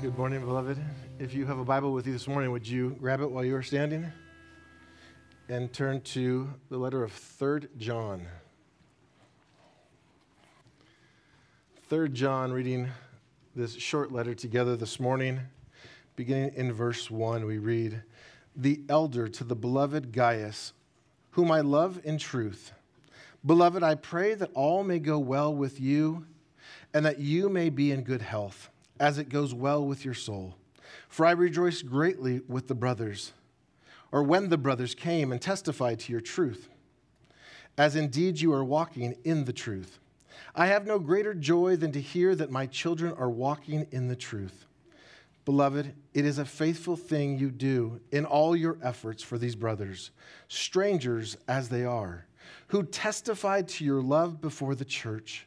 Good morning, beloved. If you have a Bible with you this morning, would you grab it while you are standing and turn to the letter of 3rd John? 3rd John, reading this short letter together this morning. Beginning in verse 1, we read, The elder to the beloved Gaius, whom I love in truth. Beloved, I pray that all may go well with you and that you may be in good health as it goes well with your soul. For I rejoice greatly with the brothers, or when the brothers came and testified to your truth, as indeed you are walking in the truth. I have no greater joy than to hear that my children are walking in the truth. Beloved, it is a faithful thing you do in all your efforts for these brothers, strangers as they are, who testified to your love before the church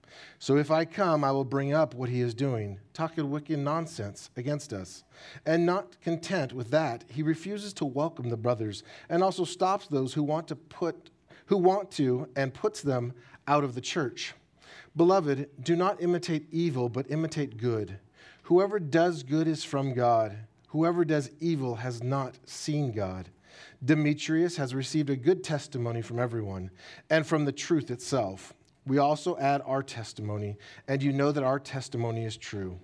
So if I come, I will bring up what he is doing, talking wicked nonsense against us. And not content with that, he refuses to welcome the brothers and also stops those who want to put who want to and puts them out of the church. Beloved, do not imitate evil, but imitate good. Whoever does good is from God. Whoever does evil has not seen God. Demetrius has received a good testimony from everyone and from the truth itself we also add our testimony, and you know that our testimony is true.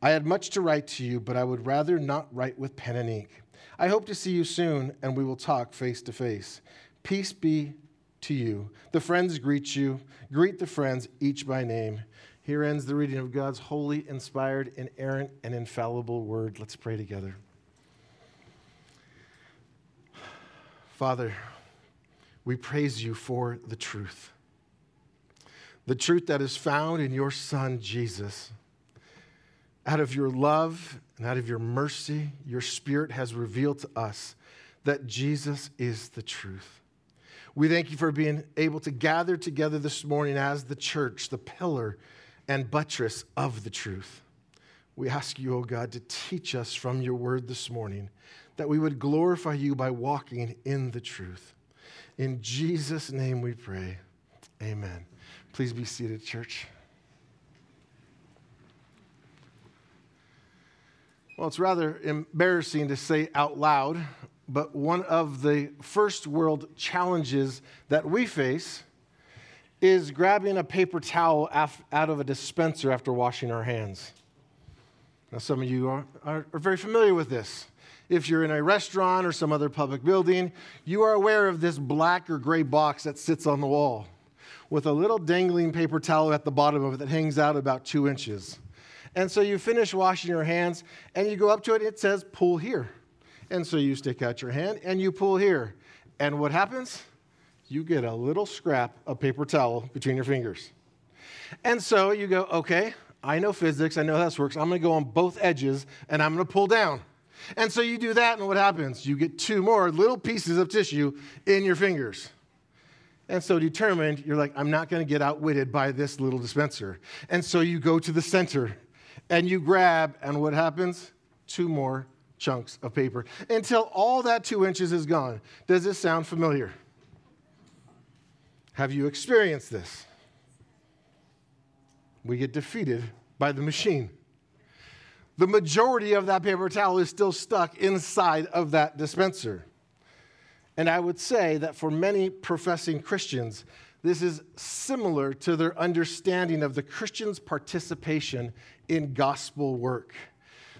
I had much to write to you, but I would rather not write with pen and ink. I hope to see you soon, and we will talk face to face. Peace be to you. The friends greet you. Greet the friends, each by name. Here ends the reading of God's holy, inspired, inerrant, and infallible word. Let's pray together. Father, we praise you for the truth the truth that is found in your Son, Jesus. Out of your love and out of your mercy, your Spirit has revealed to us that Jesus is the truth. We thank you for being able to gather together this morning as the church, the pillar and buttress of the truth. We ask you, O oh God, to teach us from your word this morning, that we would glorify you by walking in the truth. In Jesus' name we pray. Amen. Please be seated, church. Well, it's rather embarrassing to say out loud, but one of the first world challenges that we face is grabbing a paper towel out of a dispenser after washing our hands. Now, some of you are, are, are, very familiar with this. If you're in a restaurant or some other public building, you are aware of this black or gray box that sits on the wall with a little dangling paper towel at the bottom of it that hangs out about two inches. And so you finish washing your hands and you go up to it, it says pull here. And so you stick out your hand and you pull here. And what happens? You get a little scrap of paper towel between your fingers. And so you go, okay, I know physics, I know how this works. I'm gonna go on both edges and I'm gonna pull down. And so you do that, and what happens? You get two more little pieces of tissue in your fingers. And so determined, you're like, I'm not going to get outwitted by this little dispenser. And so you go to the center and you grab, and what happens? Two more chunks of paper until all that two inches is gone. Does this sound familiar? Have you experienced this? We get defeated by the machine. The majority of that paper towel is still stuck inside of that dispenser. And I would say that for many professing Christians, this is similar to their understanding of the Christian's participation in gospel work.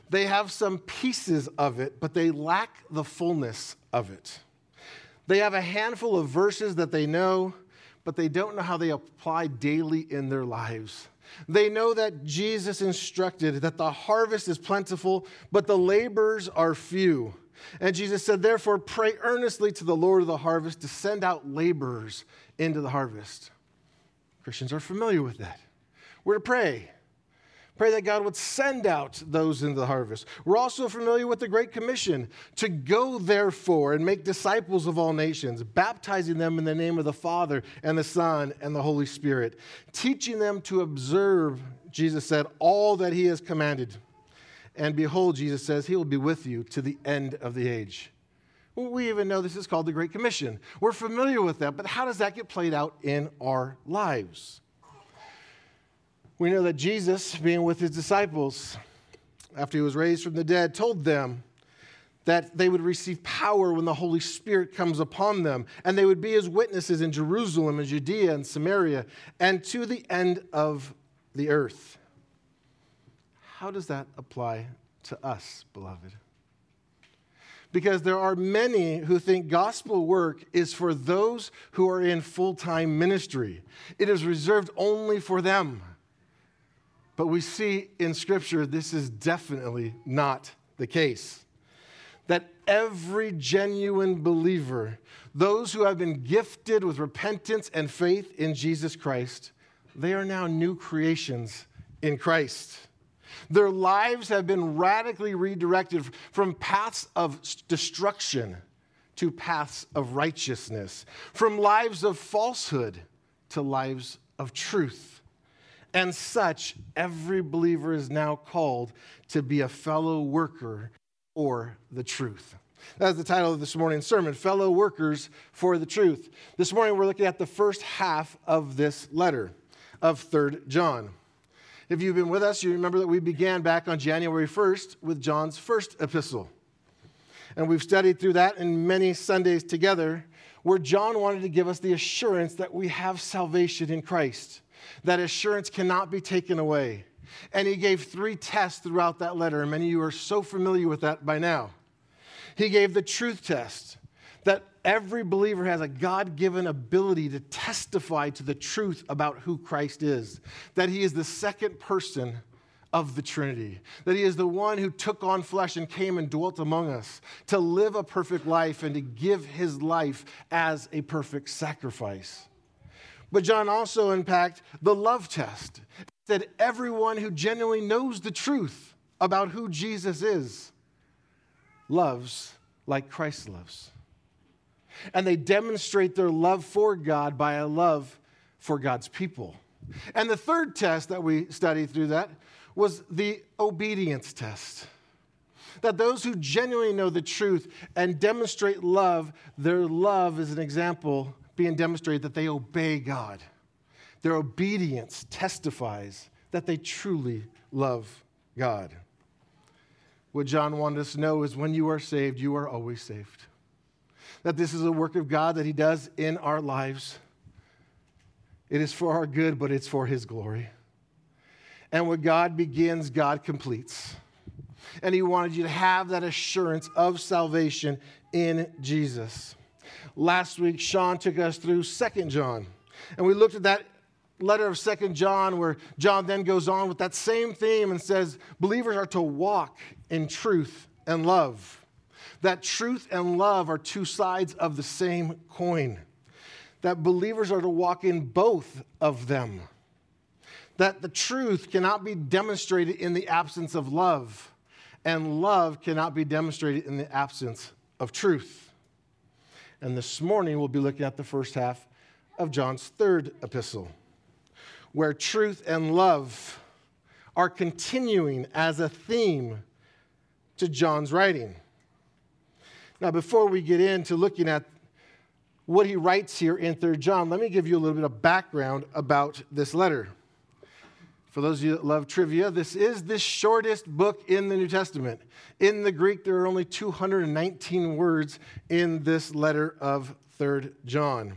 They have some pieces of it, but they lack the fullness of it. They have a handful of verses that they know, but they don't know how they apply daily in their lives. They know that Jesus instructed that the harvest is plentiful, but the laborers are few. And Jesus said, Therefore, pray earnestly to the Lord of the harvest to send out laborers into the harvest. Christians are familiar with that. We're to pray. Pray that God would send out those into the harvest. We're also familiar with the Great Commission to go, therefore, and make disciples of all nations, baptizing them in the name of the Father and the Son and the Holy Spirit, teaching them to observe, Jesus said, all that He has commanded. And behold, Jesus says, He will be with you to the end of the age. We even know this is called the Great Commission. We're familiar with that, but how does that get played out in our lives? We know that Jesus, being with his disciples after he was raised from the dead, told them that they would receive power when the Holy Spirit comes upon them, and they would be his witnesses in Jerusalem and Judea and Samaria and to the end of the earth. How does that apply to us, beloved? Because there are many who think gospel work is for those who are in full time ministry, it is reserved only for them. But we see in Scripture this is definitely not the case. That every genuine believer, those who have been gifted with repentance and faith in Jesus Christ, they are now new creations in Christ. Their lives have been radically redirected from paths of destruction to paths of righteousness, from lives of falsehood to lives of truth. And such, every believer is now called to be a fellow worker for the truth. That's the title of this morning's sermon Fellow Workers for the Truth. This morning we're looking at the first half of this letter of 3rd John. If you've been with us, you remember that we began back on January 1st with John's first epistle. And we've studied through that in many Sundays together, where John wanted to give us the assurance that we have salvation in Christ that assurance cannot be taken away. And he gave three tests throughout that letter, and many of you are so familiar with that by now. He gave the truth test that every believer has a God given ability to testify to the truth about who Christ is, that he is the second person of the Trinity, that he is the one who took on flesh and came and dwelt among us to live a perfect life and to give his life as a perfect sacrifice. But John also unpacked the love test. That everyone who genuinely knows the truth about who Jesus is loves like Christ loves. And they demonstrate their love for God by a love for God's people. And the third test that we studied through that was the obedience test. That those who genuinely know the truth and demonstrate love, their love is an example being demonstrated that they obey God. Their obedience testifies that they truly love God. What John wanted us to know is when you are saved, you are always saved. That this is a work of God that He does in our lives. It is for our good, but it's for His glory. And what God begins, God completes. And He wanted you to have that assurance of salvation in Jesus. Last week, Sean took us through Second John, and we looked at that letter of Second John, where John then goes on with that same theme and says, believers are to walk in truth and love. That truth and love are two sides of the same coin. That believers are to walk in both of them. That the truth cannot be demonstrated in the absence of love, and love cannot be demonstrated in the absence of truth. And this morning we'll be looking at the first half of John's third epistle, where truth and love are continuing as a theme to John's writing. Now, before we get into looking at what he writes here in 3rd John, let me give you a little bit of background about this letter. For those of you that love trivia, this is the shortest book in the New Testament. In the Greek, there are only 219 words in this letter of 3rd John.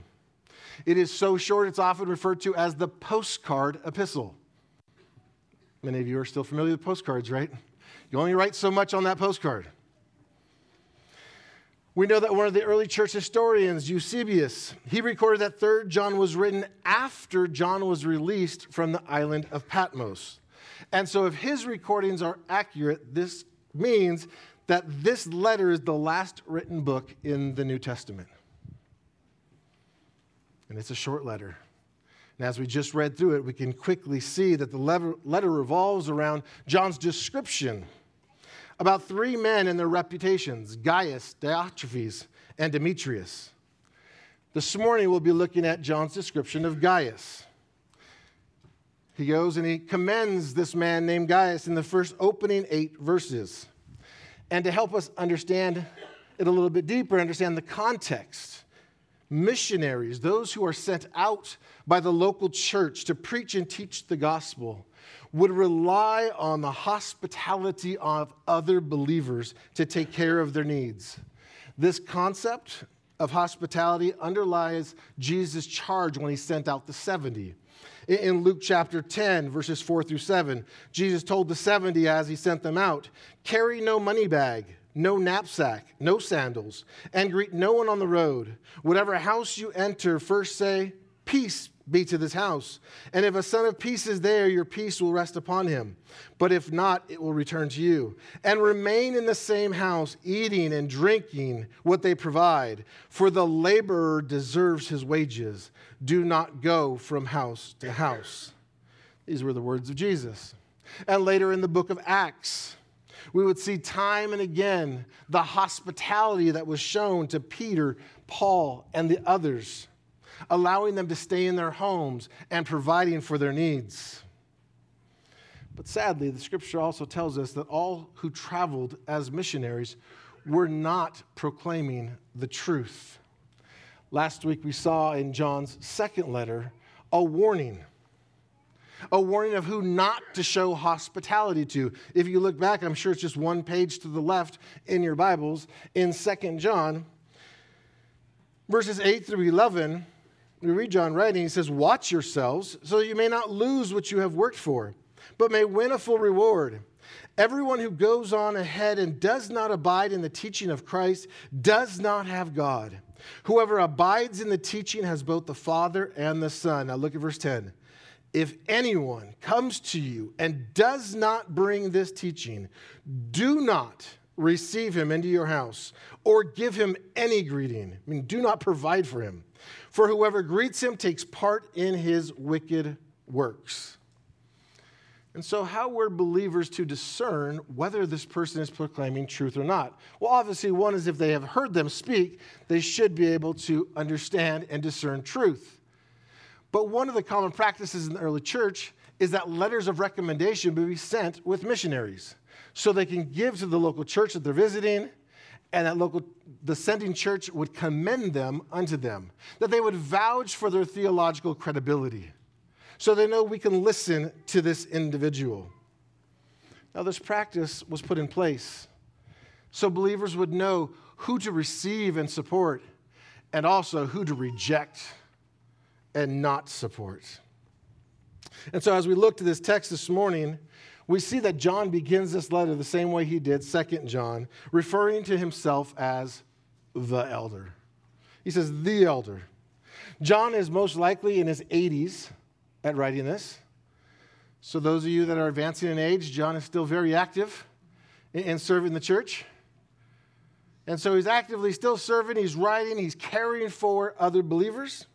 It is so short, it's often referred to as the postcard epistle. Many of you are still familiar with postcards, right? You only write so much on that postcard. We know that one of the early church historians, Eusebius, he recorded that 3rd John was written after John was released from the island of Patmos. And so, if his recordings are accurate, this means that this letter is the last written book in the New Testament. And it's a short letter. And as we just read through it, we can quickly see that the letter revolves around John's description about three men and their reputations Gaius, Diotrephes, and Demetrius. This morning, we'll be looking at John's description of Gaius. He goes and he commends this man named Gaius in the first opening eight verses. And to help us understand it a little bit deeper, understand the context, missionaries, those who are sent out by the local church to preach and teach the gospel, would rely on the hospitality of other believers to take care of their needs. This concept of hospitality underlies Jesus' charge when he sent out the 70. In Luke chapter 10, verses 4 through 7, Jesus told the 70 as he sent them out carry no money bag, no knapsack, no sandals, and greet no one on the road. Whatever house you enter, first say, Peace be to this house. And if a son of peace is there, your peace will rest upon him. But if not, it will return to you. And remain in the same house, eating and drinking what they provide, for the laborer deserves his wages. Do not go from house to house. These were the words of Jesus. And later in the book of Acts, we would see time and again the hospitality that was shown to Peter, Paul, and the others allowing them to stay in their homes and providing for their needs. But sadly, the scripture also tells us that all who traveled as missionaries were not proclaiming the truth. Last week, we saw in John's second letter a warning a warning of who not to show hospitality to. If you look back, I'm sure it's just one page to the left in your Bibles. In Second John, verses 8 through 11, we read John writing, he says, Watch yourselves so that you may not lose what you have worked for, but may win a full reward. Everyone who goes on ahead and does not abide in the teaching of Christ does not have God. Whoever abides in the teaching has both the Father and the Son. Now look at verse 10. If anyone comes to you and does not bring this teaching, do not receive him into your house or give him any greeting. I mean, do not provide for him. For whoever greets him takes part in his wicked works. And so, how were believers to discern whether this person is proclaiming truth or not? Well, obviously, one is if they have heard them speak, they should be able to understand and discern truth. But one of the common practices in the early church is that letters of recommendation would be sent with missionaries so they can give to the local church that they're visiting and that local the sending church would commend them unto them that they would vouch for their theological credibility so they know we can listen to this individual. Now this practice was put in place so believers would know who to receive and support and also who to reject and not support. And so as we look to this text this morning we see that John begins this letter the same way he did Second John, referring to himself as the elder. He says, the elder. John is most likely in his 80s at writing this. So, those of you that are advancing in age, John is still very active in serving the church. And so he's actively still serving, he's writing, he's carrying for other believers.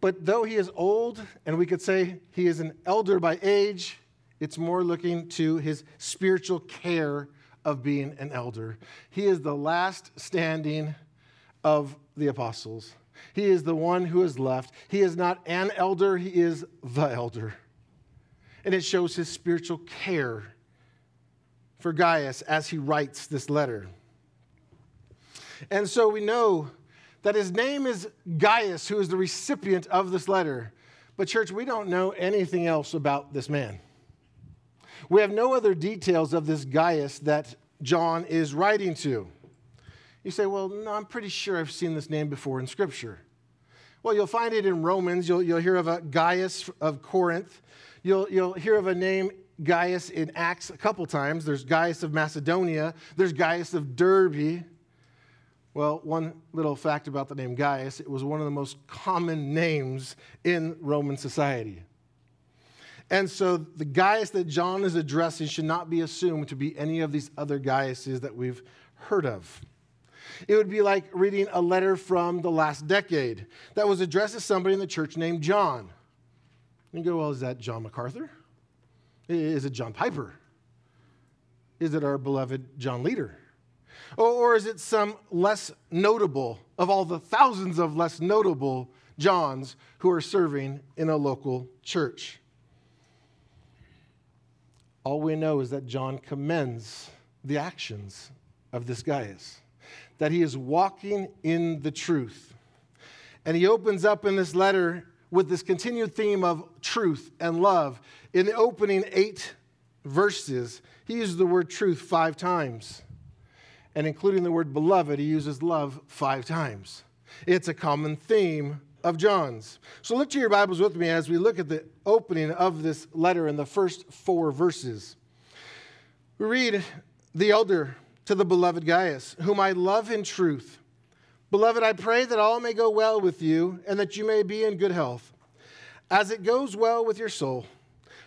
But though he is old, and we could say he is an elder by age, it's more looking to his spiritual care of being an elder. He is the last standing of the apostles. He is the one who is left. He is not an elder, he is the elder. And it shows his spiritual care for Gaius as he writes this letter. And so we know that his name is Gaius, who is the recipient of this letter. But, church, we don't know anything else about this man. We have no other details of this Gaius that John is writing to. You say, well, no, I'm pretty sure I've seen this name before in Scripture. Well, you'll find it in Romans. You'll, you'll hear of a Gaius of Corinth. You'll, you'll hear of a name, Gaius, in Acts a couple times. There's Gaius of Macedonia, there's Gaius of Derbe. Well, one little fact about the name Gaius it was one of the most common names in Roman society. And so the Gaius that John is addressing should not be assumed to be any of these other Gaiuses that we've heard of. It would be like reading a letter from the last decade that was addressed to somebody in the church named John. You go, well, is that John MacArthur? Is it John Piper? Is it our beloved John Leader? Or, is it some less notable of all the thousands of less notable Johns who are serving in a local church? All we know is that John commends the actions of this Gaius, that he is walking in the truth. And he opens up in this letter with this continued theme of truth and love. In the opening eight verses, he uses the word truth five times. And including the word beloved, he uses love five times. It's a common theme of John's. So look to your Bibles with me as we look at the opening of this letter in the first four verses. We read, The elder to the beloved Gaius, whom I love in truth Beloved, I pray that all may go well with you and that you may be in good health, as it goes well with your soul.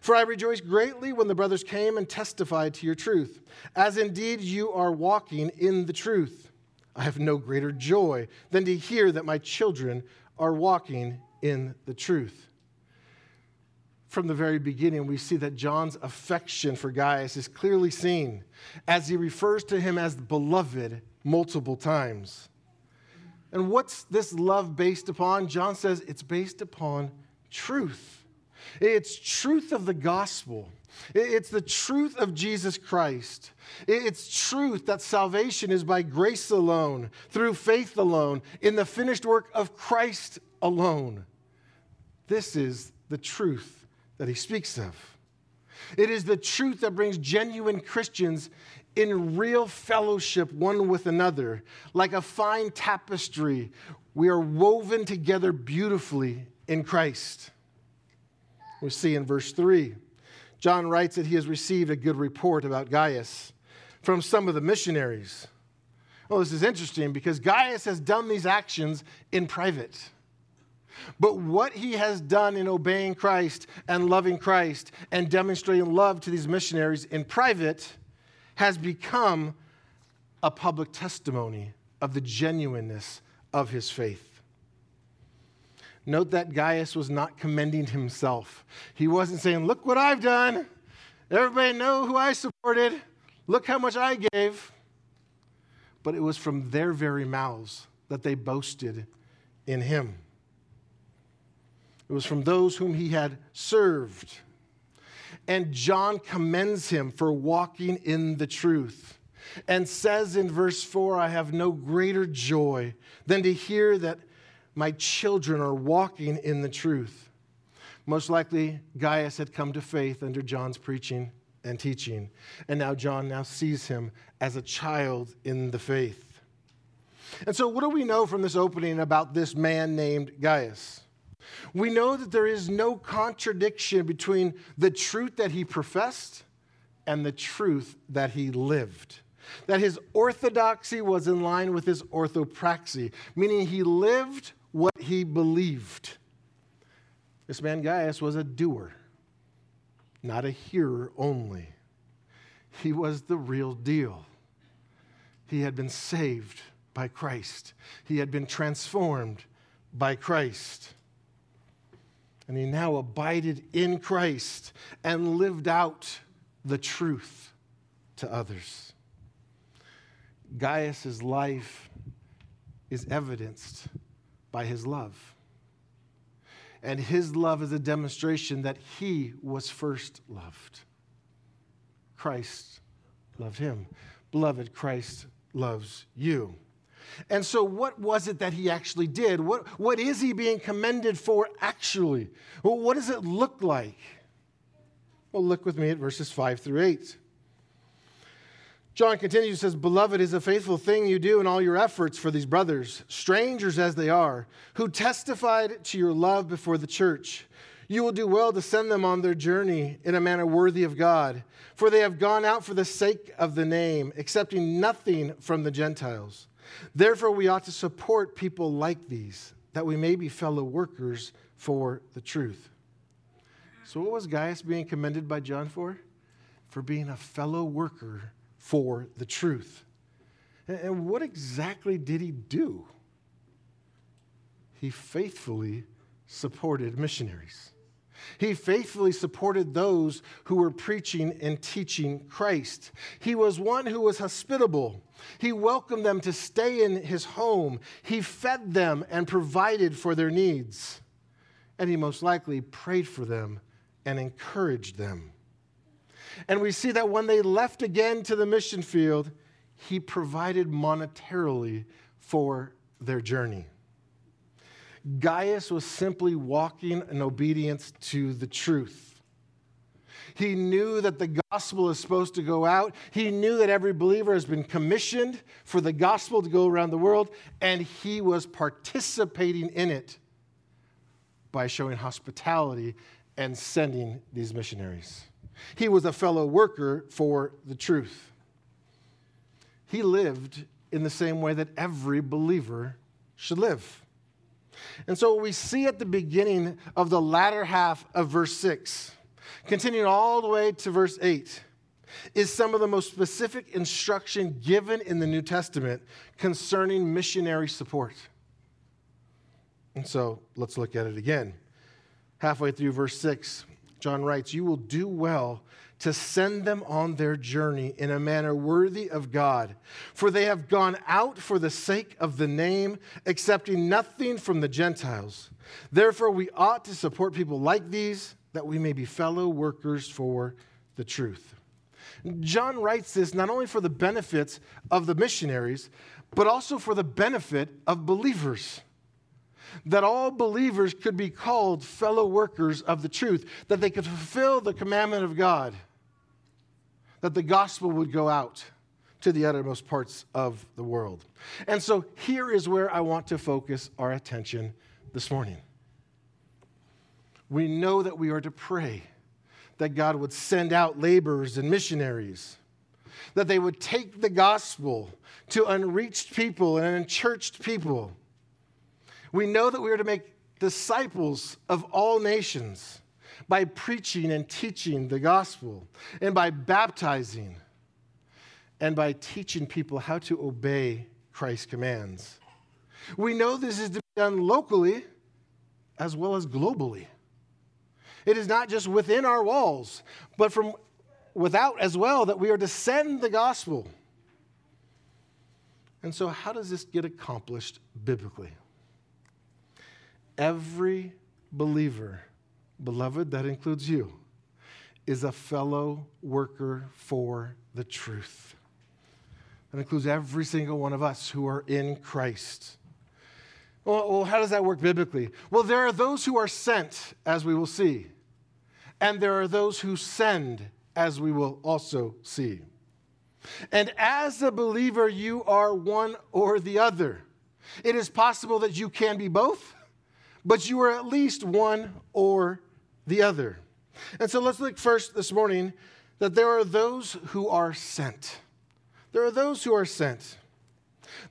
For I rejoiced greatly when the brothers came and testified to your truth, as indeed you are walking in the truth. I have no greater joy than to hear that my children are walking in the truth. From the very beginning, we see that John's affection for Gaius is clearly seen as he refers to him as beloved multiple times. And what's this love based upon? John says it's based upon truth. It's truth of the gospel. It's the truth of Jesus Christ. It's truth that salvation is by grace alone, through faith alone, in the finished work of Christ alone. This is the truth that he speaks of. It is the truth that brings genuine Christians in real fellowship one with another, like a fine tapestry. We are woven together beautifully in Christ. We see in verse 3, John writes that he has received a good report about Gaius from some of the missionaries. Well, this is interesting because Gaius has done these actions in private. But what he has done in obeying Christ and loving Christ and demonstrating love to these missionaries in private has become a public testimony of the genuineness of his faith. Note that Gaius was not commending himself. He wasn't saying, Look what I've done. Everybody know who I supported. Look how much I gave. But it was from their very mouths that they boasted in him. It was from those whom he had served and John commends him for walking in the truth and says in verse 4 I have no greater joy than to hear that my children are walking in the truth. Most likely, Gaius had come to faith under John's preaching and teaching, and now John now sees him as a child in the faith. And so, what do we know from this opening about this man named Gaius? We know that there is no contradiction between the truth that he professed and the truth that he lived. That his orthodoxy was in line with his orthopraxy, meaning he lived what he believed. This man Gaius was a doer, not a hearer only. He was the real deal. He had been saved by Christ, he had been transformed by Christ. And he now abided in Christ and lived out the truth to others. Gaius' life is evidenced by his love. And his love is a demonstration that he was first loved. Christ loved him. Beloved, Christ loves you. And so, what was it that he actually did? What, what is he being commended for actually? Well, what does it look like? Well, look with me at verses 5 through 8. John continues, says, Beloved is a faithful thing you do in all your efforts for these brothers, strangers as they are, who testified to your love before the church. You will do well to send them on their journey in a manner worthy of God, for they have gone out for the sake of the name, accepting nothing from the Gentiles. Therefore, we ought to support people like these, that we may be fellow workers for the truth. So, what was Gaius being commended by John for? For being a fellow worker for the truth. And what exactly did he do? He faithfully supported missionaries. He faithfully supported those who were preaching and teaching Christ. He was one who was hospitable. He welcomed them to stay in his home. He fed them and provided for their needs. And he most likely prayed for them and encouraged them. And we see that when they left again to the mission field, he provided monetarily for their journey. Gaius was simply walking in obedience to the truth. He knew that the gospel is supposed to go out. He knew that every believer has been commissioned for the gospel to go around the world, and he was participating in it by showing hospitality and sending these missionaries. He was a fellow worker for the truth. He lived in the same way that every believer should live. And so, what we see at the beginning of the latter half of verse 6, continuing all the way to verse 8, is some of the most specific instruction given in the New Testament concerning missionary support. And so, let's look at it again. Halfway through verse 6, John writes, You will do well to send them on their journey in a manner worthy of God. For they have gone out for the sake of the name, accepting nothing from the Gentiles. Therefore, we ought to support people like these, that we may be fellow workers for the truth. John writes this not only for the benefits of the missionaries, but also for the benefit of believers that all believers could be called fellow workers of the truth, that they could fulfill the commandment of God that the gospel would go out to the uttermost parts of the world. And so here is where I want to focus our attention this morning. We know that we are to pray that God would send out laborers and missionaries, that they would take the gospel to unreached people and unchurched people. We know that we are to make disciples of all nations by preaching and teaching the gospel, and by baptizing, and by teaching people how to obey Christ's commands. We know this is to be done locally as well as globally. It is not just within our walls, but from without as well that we are to send the gospel. And so, how does this get accomplished biblically? Every believer beloved, that includes you, is a fellow worker for the truth. That includes every single one of us who are in Christ. Well, how does that work biblically? Well, there are those who are sent, as we will see, and there are those who send, as we will also see. And as a believer, you are one or the other. It is possible that you can be both, but you are at least one or the other. And so let's look first this morning that there are those who are sent. There are those who are sent.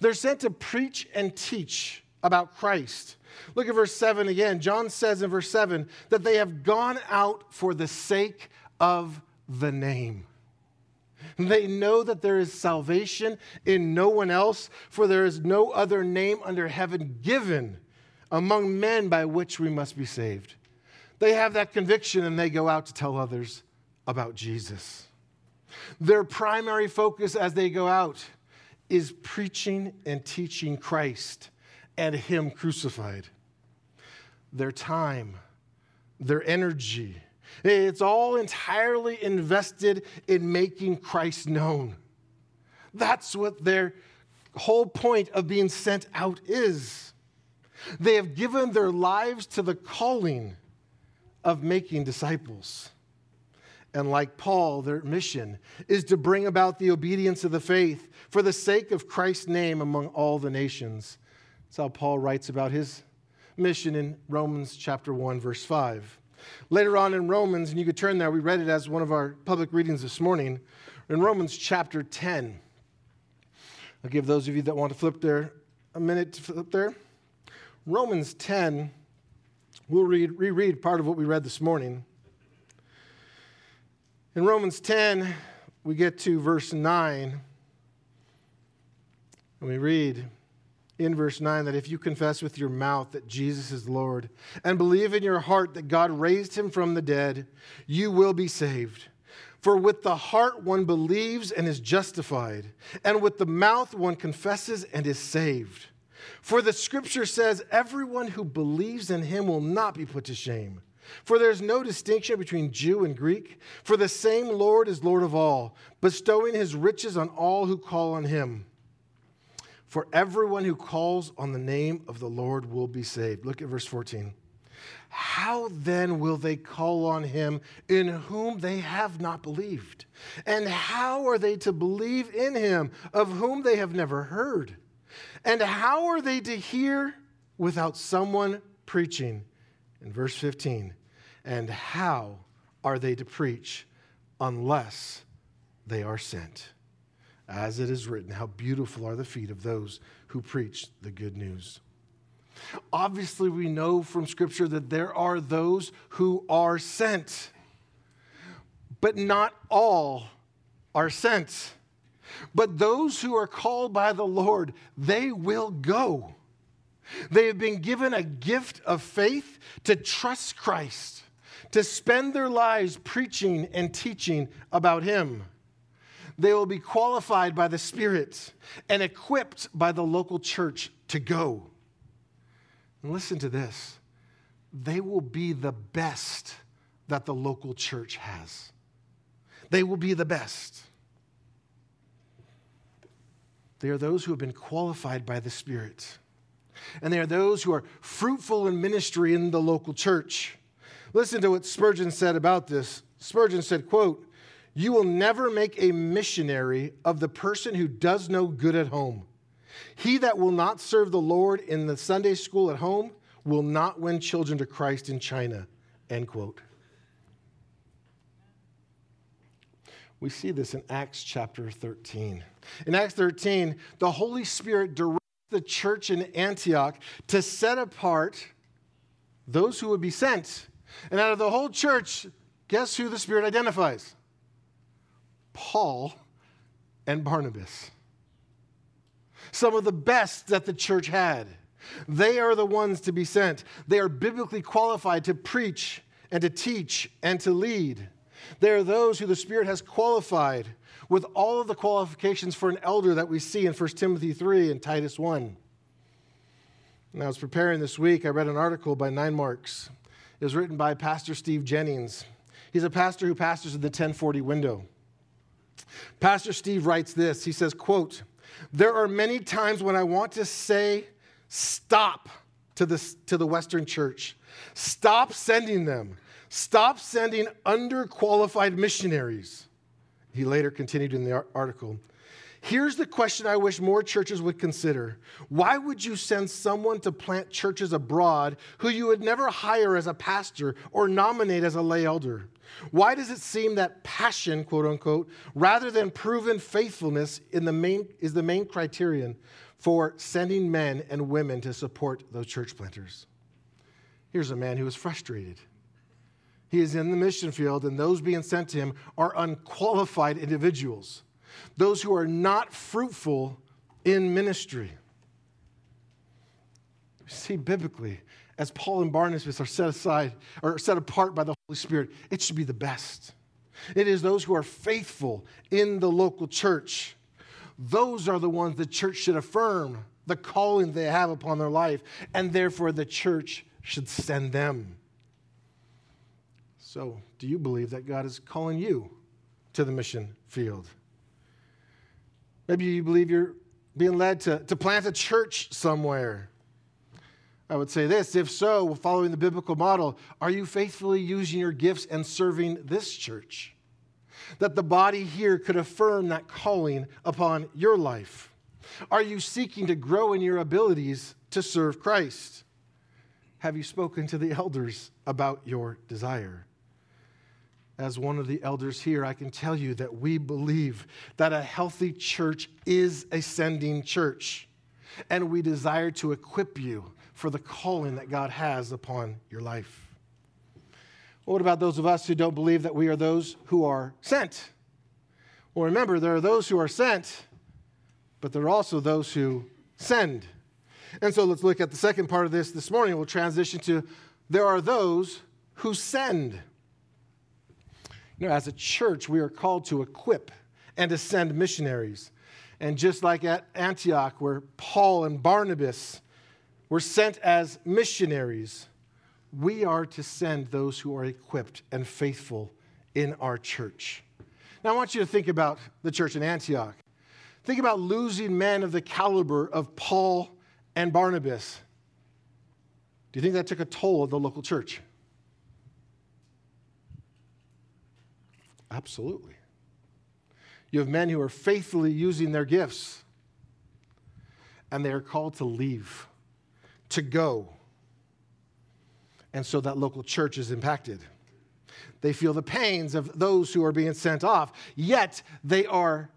They're sent to preach and teach about Christ. Look at verse 7 again. John says in verse 7 that they have gone out for the sake of the name. They know that there is salvation in no one else, for there is no other name under heaven given among men by which we must be saved. They have that conviction and they go out to tell others about Jesus. Their primary focus as they go out is preaching and teaching Christ and Him crucified. Their time, their energy, it's all entirely invested in making Christ known. That's what their whole point of being sent out is. They have given their lives to the calling of making disciples. And like Paul, their mission is to bring about the obedience of the faith for the sake of Christ's name among all the nations. That's how Paul writes about his mission in Romans chapter 1, verse 5. Later on in Romans, and you could turn there, we read it as one of our public readings this morning, in Romans chapter 10. I'll give those of you that want to flip there a minute to flip there. Romans 10 We'll read, reread part of what we read this morning. In Romans 10, we get to verse 9. And we read in verse 9 that if you confess with your mouth that Jesus is Lord and believe in your heart that God raised him from the dead, you will be saved. For with the heart one believes and is justified, and with the mouth one confesses and is saved. For the scripture says, Everyone who believes in him will not be put to shame. For there is no distinction between Jew and Greek, for the same Lord is Lord of all, bestowing his riches on all who call on him. For everyone who calls on the name of the Lord will be saved. Look at verse 14. How then will they call on him in whom they have not believed? And how are they to believe in him of whom they have never heard? And how are they to hear without someone preaching? In verse 15, and how are they to preach unless they are sent? As it is written, how beautiful are the feet of those who preach the good news. Obviously, we know from Scripture that there are those who are sent, but not all are sent. But those who are called by the Lord, they will go. They have been given a gift of faith to trust Christ, to spend their lives preaching and teaching about Him. They will be qualified by the Spirit and equipped by the local church to go. And listen to this they will be the best that the local church has. They will be the best. They are those who have been qualified by the Spirit. And they are those who are fruitful in ministry in the local church. Listen to what Spurgeon said about this. Spurgeon said, quote, "You will never make a missionary of the person who does no good at home. He that will not serve the Lord in the Sunday school at home will not win children to Christ in China. End quote. We see this in Acts chapter 13. In Acts 13, the Holy Spirit directs the church in Antioch to set apart those who would be sent. And out of the whole church, guess who the Spirit identifies? Paul and Barnabas some of the best that the church had. They are the ones to be sent. They are biblically qualified to preach and to teach and to lead. They are those who the Spirit has qualified with all of the qualifications for an elder that we see in 1 Timothy 3 and Titus 1. And I was preparing this week, I read an article by Nine Marks. It was written by Pastor Steve Jennings. He's a pastor who pastors in the 1040 window. Pastor Steve writes this. He says, quote, there are many times when I want to say, stop to the, to the Western church. Stop sending them. Stop sending underqualified missionaries. He later continued in the article. Here's the question I wish more churches would consider Why would you send someone to plant churches abroad who you would never hire as a pastor or nominate as a lay elder? Why does it seem that passion, quote unquote, rather than proven faithfulness the main, is the main criterion for sending men and women to support those church planters? Here's a man who is frustrated. He is in the mission field, and those being sent to him are unqualified individuals, those who are not fruitful in ministry. See, biblically, as Paul and Barnabas are set aside or set apart by the Holy Spirit, it should be the best. It is those who are faithful in the local church. Those are the ones the church should affirm the calling they have upon their life, and therefore the church should send them. So, do you believe that God is calling you to the mission field? Maybe you believe you're being led to, to plant a church somewhere. I would say this if so, following the biblical model, are you faithfully using your gifts and serving this church? That the body here could affirm that calling upon your life. Are you seeking to grow in your abilities to serve Christ? Have you spoken to the elders about your desire? As one of the elders here, I can tell you that we believe that a healthy church is a sending church, and we desire to equip you for the calling that God has upon your life. what about those of us who don't believe that we are those who are sent? Well, remember, there are those who are sent, but there are also those who send. And so let's look at the second part of this this morning. We'll transition to there are those who send. As a church, we are called to equip and to send missionaries. And just like at Antioch, where Paul and Barnabas were sent as missionaries, we are to send those who are equipped and faithful in our church. Now, I want you to think about the church in Antioch. Think about losing men of the caliber of Paul and Barnabas. Do you think that took a toll of the local church? Absolutely. You have men who are faithfully using their gifts, and they are called to leave, to go. And so that local church is impacted. They feel the pains of those who are being sent off, yet they are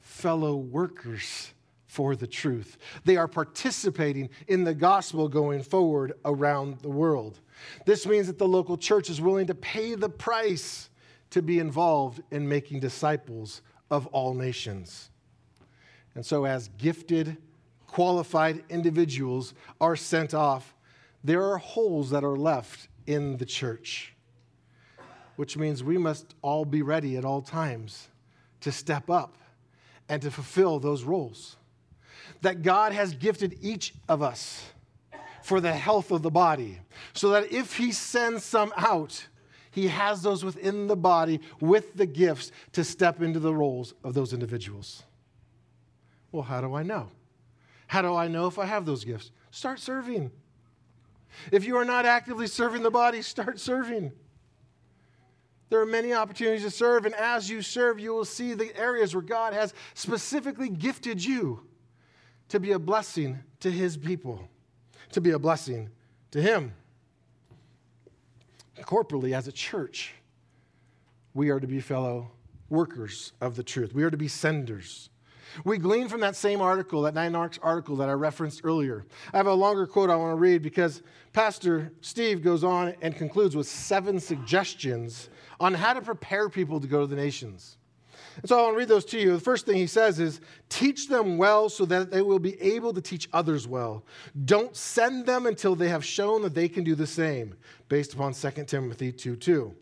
fellow workers for the truth. They are participating in the gospel going forward around the world. This means that the local church is willing to pay the price to be involved in making disciples of all nations. And so, as gifted, qualified individuals are sent off, there are holes that are left in the church which means we must all be ready at all times to step up and to fulfill those roles. That God has gifted each of us for the health of the body, so that if He sends some out, He has those within the body with the gifts to step into the roles of those individuals. Well, how do I know? How do I know if I have those gifts? Start serving. If you are not actively serving the body, start serving. There are many opportunities to serve, and as you serve, you will see the areas where God has specifically gifted you to be a blessing to His people, to be a blessing to Him. Corporately, as a church, we are to be fellow workers of the truth, we are to be senders. We glean from that same article, that 9Marks article that I referenced earlier. I have a longer quote I want to read because Pastor Steve goes on and concludes with seven suggestions on how to prepare people to go to the nations. And so I want to read those to you. The first thing he says is teach them well so that they will be able to teach others well. Don't send them until they have shown that they can do the same, based upon 2 Timothy 2 2.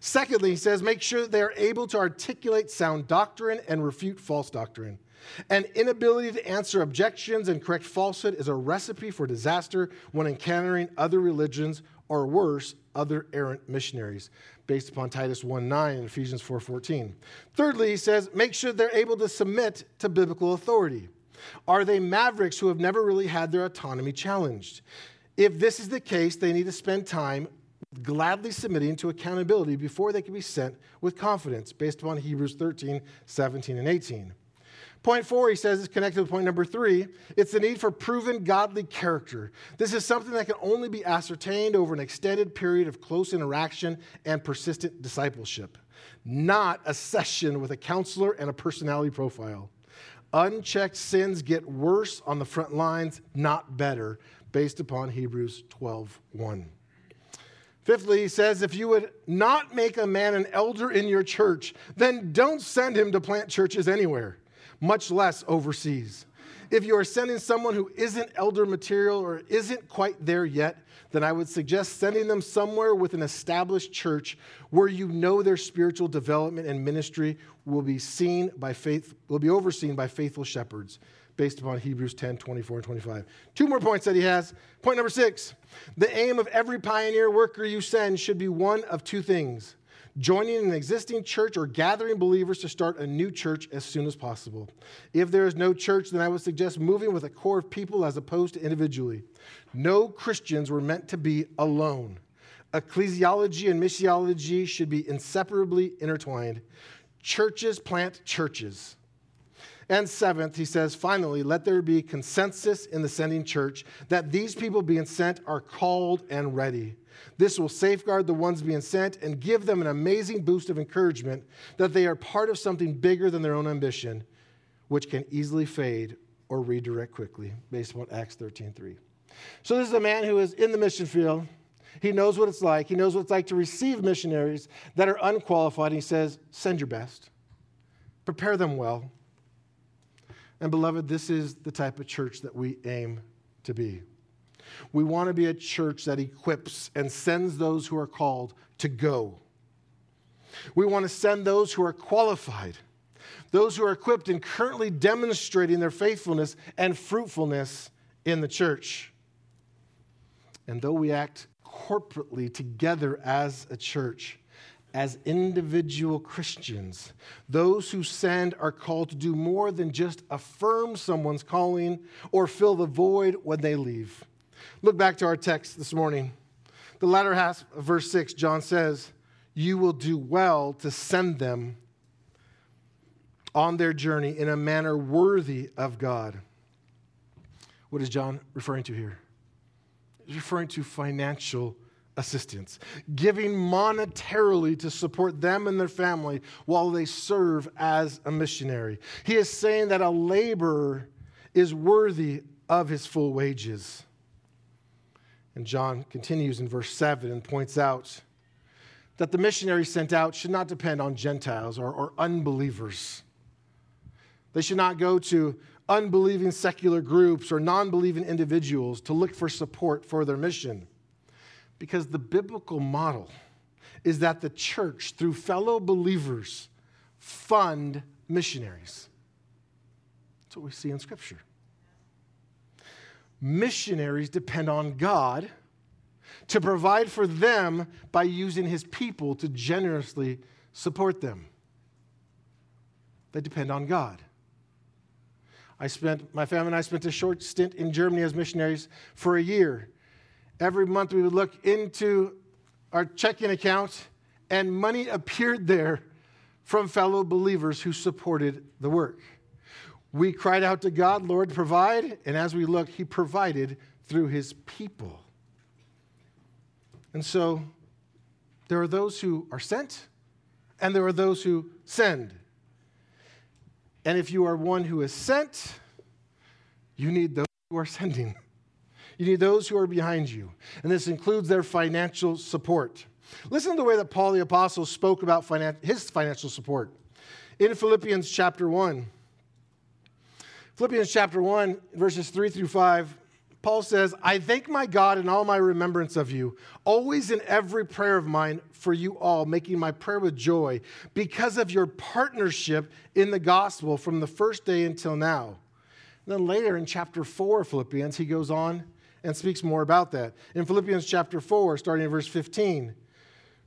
Secondly, he says make sure that they are able to articulate sound doctrine and refute false doctrine. An inability to answer objections and correct falsehood is a recipe for disaster when encountering other religions or worse, other errant missionaries, based upon Titus 1 9 and Ephesians 4 14. Thirdly, he says, make sure they're able to submit to biblical authority. Are they mavericks who have never really had their autonomy challenged? If this is the case, they need to spend time gladly submitting to accountability before they can be sent with confidence, based upon Hebrews 13 17 and 18. Point four, he says, is connected with point number three. It's the need for proven godly character. This is something that can only be ascertained over an extended period of close interaction and persistent discipleship, not a session with a counselor and a personality profile. Unchecked sins get worse on the front lines, not better, based upon Hebrews 12 1. Fifthly, he says, if you would not make a man an elder in your church, then don't send him to plant churches anywhere much less overseas. If you are sending someone who isn't elder material or isn't quite there yet, then I would suggest sending them somewhere with an established church where you know their spiritual development and ministry will be seen by faith, will be overseen by faithful shepherds, based upon Hebrews 10, 24 and 25. Two more points that he has. Point number six the aim of every pioneer worker you send should be one of two things joining an existing church, or gathering believers to start a new church as soon as possible. If there is no church, then I would suggest moving with a core of people as opposed to individually. No Christians were meant to be alone. Ecclesiology and missiology should be inseparably intertwined. Churches plant churches. And seventh, he says, finally, let there be consensus in the sending church that these people being sent are called and ready. This will safeguard the ones being sent and give them an amazing boost of encouragement that they are part of something bigger than their own ambition, which can easily fade or redirect quickly, based upon Acts 13:3. So this is a man who is in the mission field. He knows what it's like. He knows what it's like to receive missionaries that are unqualified. He says, send your best. Prepare them well. And beloved, this is the type of church that we aim to be. We want to be a church that equips and sends those who are called to go. We want to send those who are qualified, those who are equipped and currently demonstrating their faithfulness and fruitfulness in the church. And though we act corporately together as a church, as individual Christians, those who send are called to do more than just affirm someone's calling or fill the void when they leave. Look back to our text this morning. The latter half of verse 6, John says, You will do well to send them on their journey in a manner worthy of God. What is John referring to here? He's referring to financial assistance, giving monetarily to support them and their family while they serve as a missionary. He is saying that a laborer is worthy of his full wages. And John continues in verse 7 and points out that the missionaries sent out should not depend on Gentiles or, or unbelievers. They should not go to unbelieving secular groups or non believing individuals to look for support for their mission. Because the biblical model is that the church, through fellow believers, fund missionaries. That's what we see in Scripture. Missionaries depend on God to provide for them by using his people to generously support them. They depend on God. I spent, my family and I spent a short stint in Germany as missionaries for a year every month we would look into our checking account, and money appeared there from fellow believers who supported the work. We cried out to God, Lord, provide, and as we looked, He provided through His people. And so there are those who are sent, and there are those who send. And if you are one who is sent, you need those who are sending. You need those who are behind you. And this includes their financial support. Listen to the way that Paul the Apostle spoke about finan- his financial support. In Philippians chapter 1, Philippians chapter 1, verses 3 through 5, Paul says, I thank my God in all my remembrance of you, always in every prayer of mine for you all, making my prayer with joy, because of your partnership in the gospel from the first day until now. And then later in chapter 4 of Philippians, he goes on and speaks more about that. In Philippians chapter 4, starting in verse 15,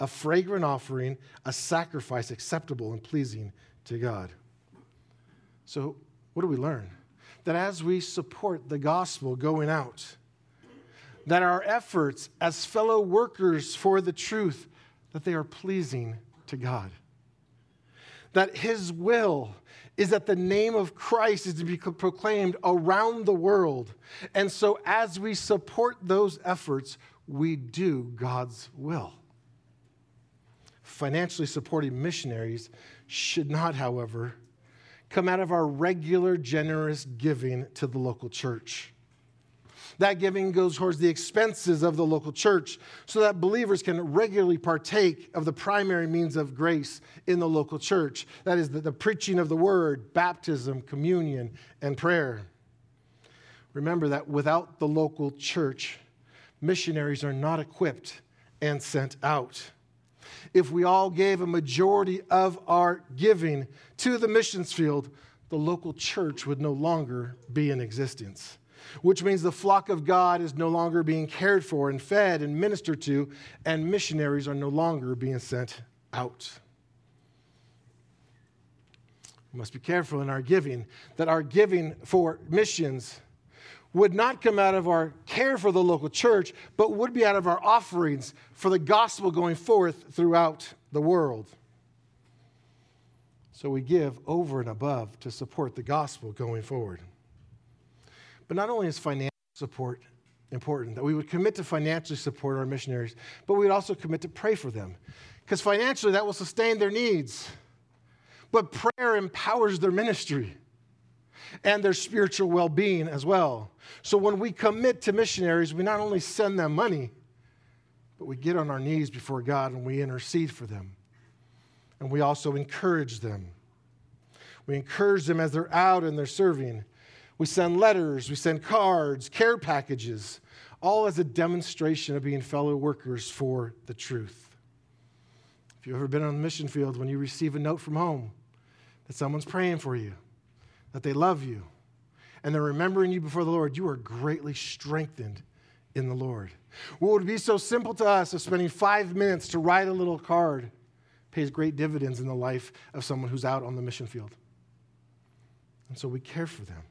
a fragrant offering, a sacrifice acceptable and pleasing to God. So, what do we learn? That as we support the gospel going out, that our efforts as fellow workers for the truth, that they are pleasing to God. That his will is that the name of Christ is to be proclaimed around the world. And so, as we support those efforts, we do God's will. Financially supporting missionaries should not, however, come out of our regular generous giving to the local church. That giving goes towards the expenses of the local church so that believers can regularly partake of the primary means of grace in the local church. That is, the, the preaching of the word, baptism, communion, and prayer. Remember that without the local church, missionaries are not equipped and sent out. If we all gave a majority of our giving to the missions field, the local church would no longer be in existence which means the flock of God is no longer being cared for and fed and ministered to, and missionaries are no longer being sent out. We must be careful in our giving, that our giving for missions would not come out of our care for the local church, but would be out of our offerings for the gospel going forth throughout the world. So we give over and above to support the gospel going forward. But not only is financial support important, that we would commit to financially support our missionaries, but we would also commit to pray for them. Because financially, that will sustain their needs. But prayer empowers their ministry and their spiritual well being as well. So when we commit to missionaries, we not only send them money, but we get on our knees before God and we intercede for them. And we also encourage them. We encourage them as they're out and they're serving. We send letters, we send cards, care packages, all as a demonstration of being fellow workers for the truth. If you've ever been on the mission field, when you receive a note from home that someone's praying for you, that they love you, and they're remembering you before the Lord, you are greatly strengthened in the Lord. What would be so simple to us of spending five minutes to write a little card pays great dividends in the life of someone who's out on the mission field. And so we care for them.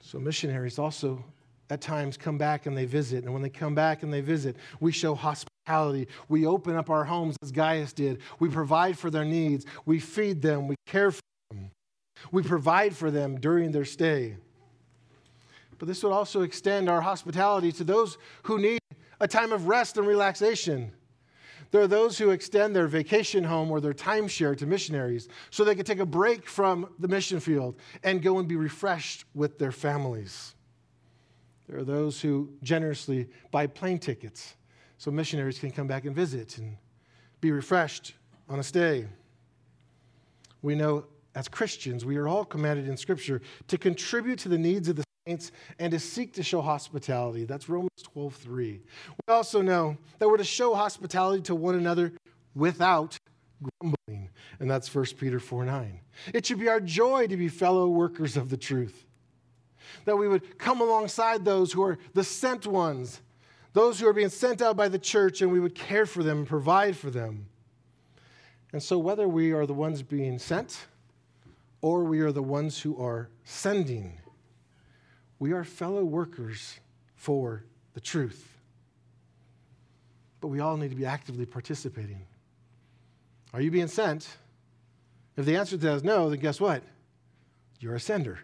So missionaries also at times come back and they visit. And when they come back and they visit, we show hospitality. We open up our homes as Gaius did. We provide for their needs. We feed them. We care for them. We provide for them during their stay. But this would also extend our hospitality to those who need a time of rest and relaxation. There are those who extend their vacation home or their timeshare to missionaries so they can take a break from the mission field and go and be refreshed with their families. There are those who generously buy plane tickets so missionaries can come back and visit and be refreshed on a stay. We know as Christians, we are all commanded in Scripture to contribute to the needs of the saints and to seek to show hospitality. That's Romans 12:3. We also know that we're to show hospitality to one another without grumbling, and that's 1 Peter 4:9. It should be our joy to be fellow workers of the truth. That we would come alongside those who are the sent ones, those who are being sent out by the church, and we would care for them provide for them. And so, whether we are the ones being sent or we are the ones who are sending, we are fellow workers for the truth. But we all need to be actively participating. Are you being sent? If the answer to that is no, then guess what? You're a sender.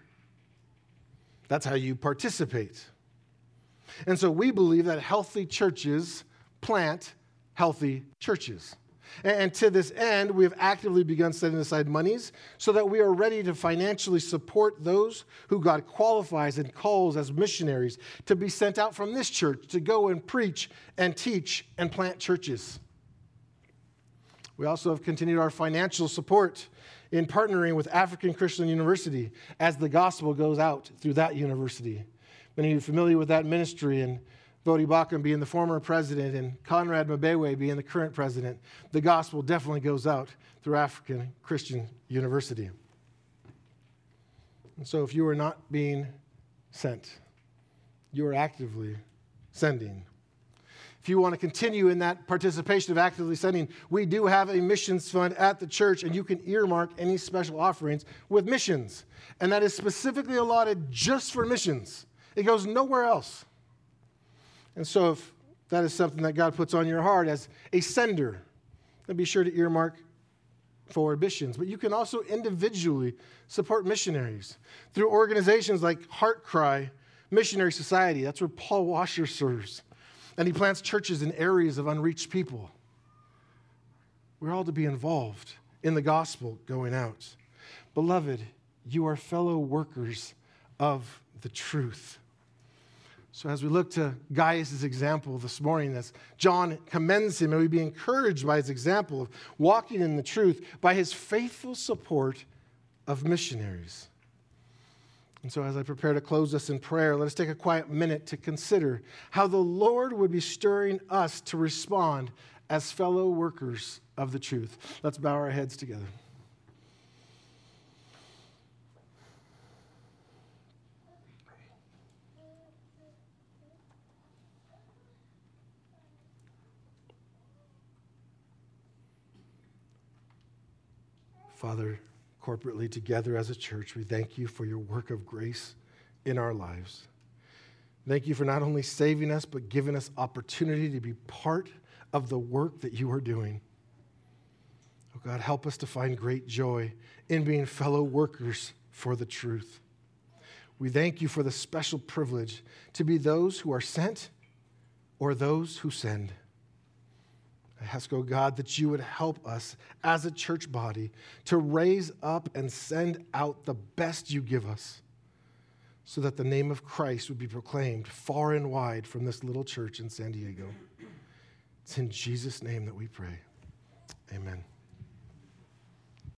That's how you participate. And so we believe that healthy churches plant healthy churches. And to this end, we have actively begun setting aside monies so that we are ready to financially support those who God qualifies and calls as missionaries to be sent out from this church to go and preach and teach and plant churches. We also have continued our financial support in partnering with African Christian University as the gospel goes out through that university. Many of you are familiar with that ministry and Voddie Baucham being the former president and Conrad Mbewe being the current president, the gospel definitely goes out through African Christian University. And so if you are not being sent, you are actively sending. If you want to continue in that participation of actively sending, we do have a missions fund at the church, and you can earmark any special offerings with missions. And that is specifically allotted just for missions, it goes nowhere else. And so, if that is something that God puts on your heart as a sender, then be sure to earmark for missions. But you can also individually support missionaries through organizations like HeartCry Missionary Society. That's where Paul Washer serves. And he plants churches in areas of unreached people. We're all to be involved in the gospel going out. Beloved, you are fellow workers of the truth. So, as we look to Gaius' example this morning, as John commends him, and we be encouraged by his example of walking in the truth by his faithful support of missionaries. And so, as I prepare to close us in prayer, let us take a quiet minute to consider how the Lord would be stirring us to respond as fellow workers of the truth. Let's bow our heads together. Father, corporately together as a church, we thank you for your work of grace in our lives. Thank you for not only saving us, but giving us opportunity to be part of the work that you are doing. Oh God, help us to find great joy in being fellow workers for the truth. We thank you for the special privilege to be those who are sent or those who send. I ask, oh God, that you would help us as a church body to raise up and send out the best you give us so that the name of Christ would be proclaimed far and wide from this little church in San Diego. It's in Jesus' name that we pray.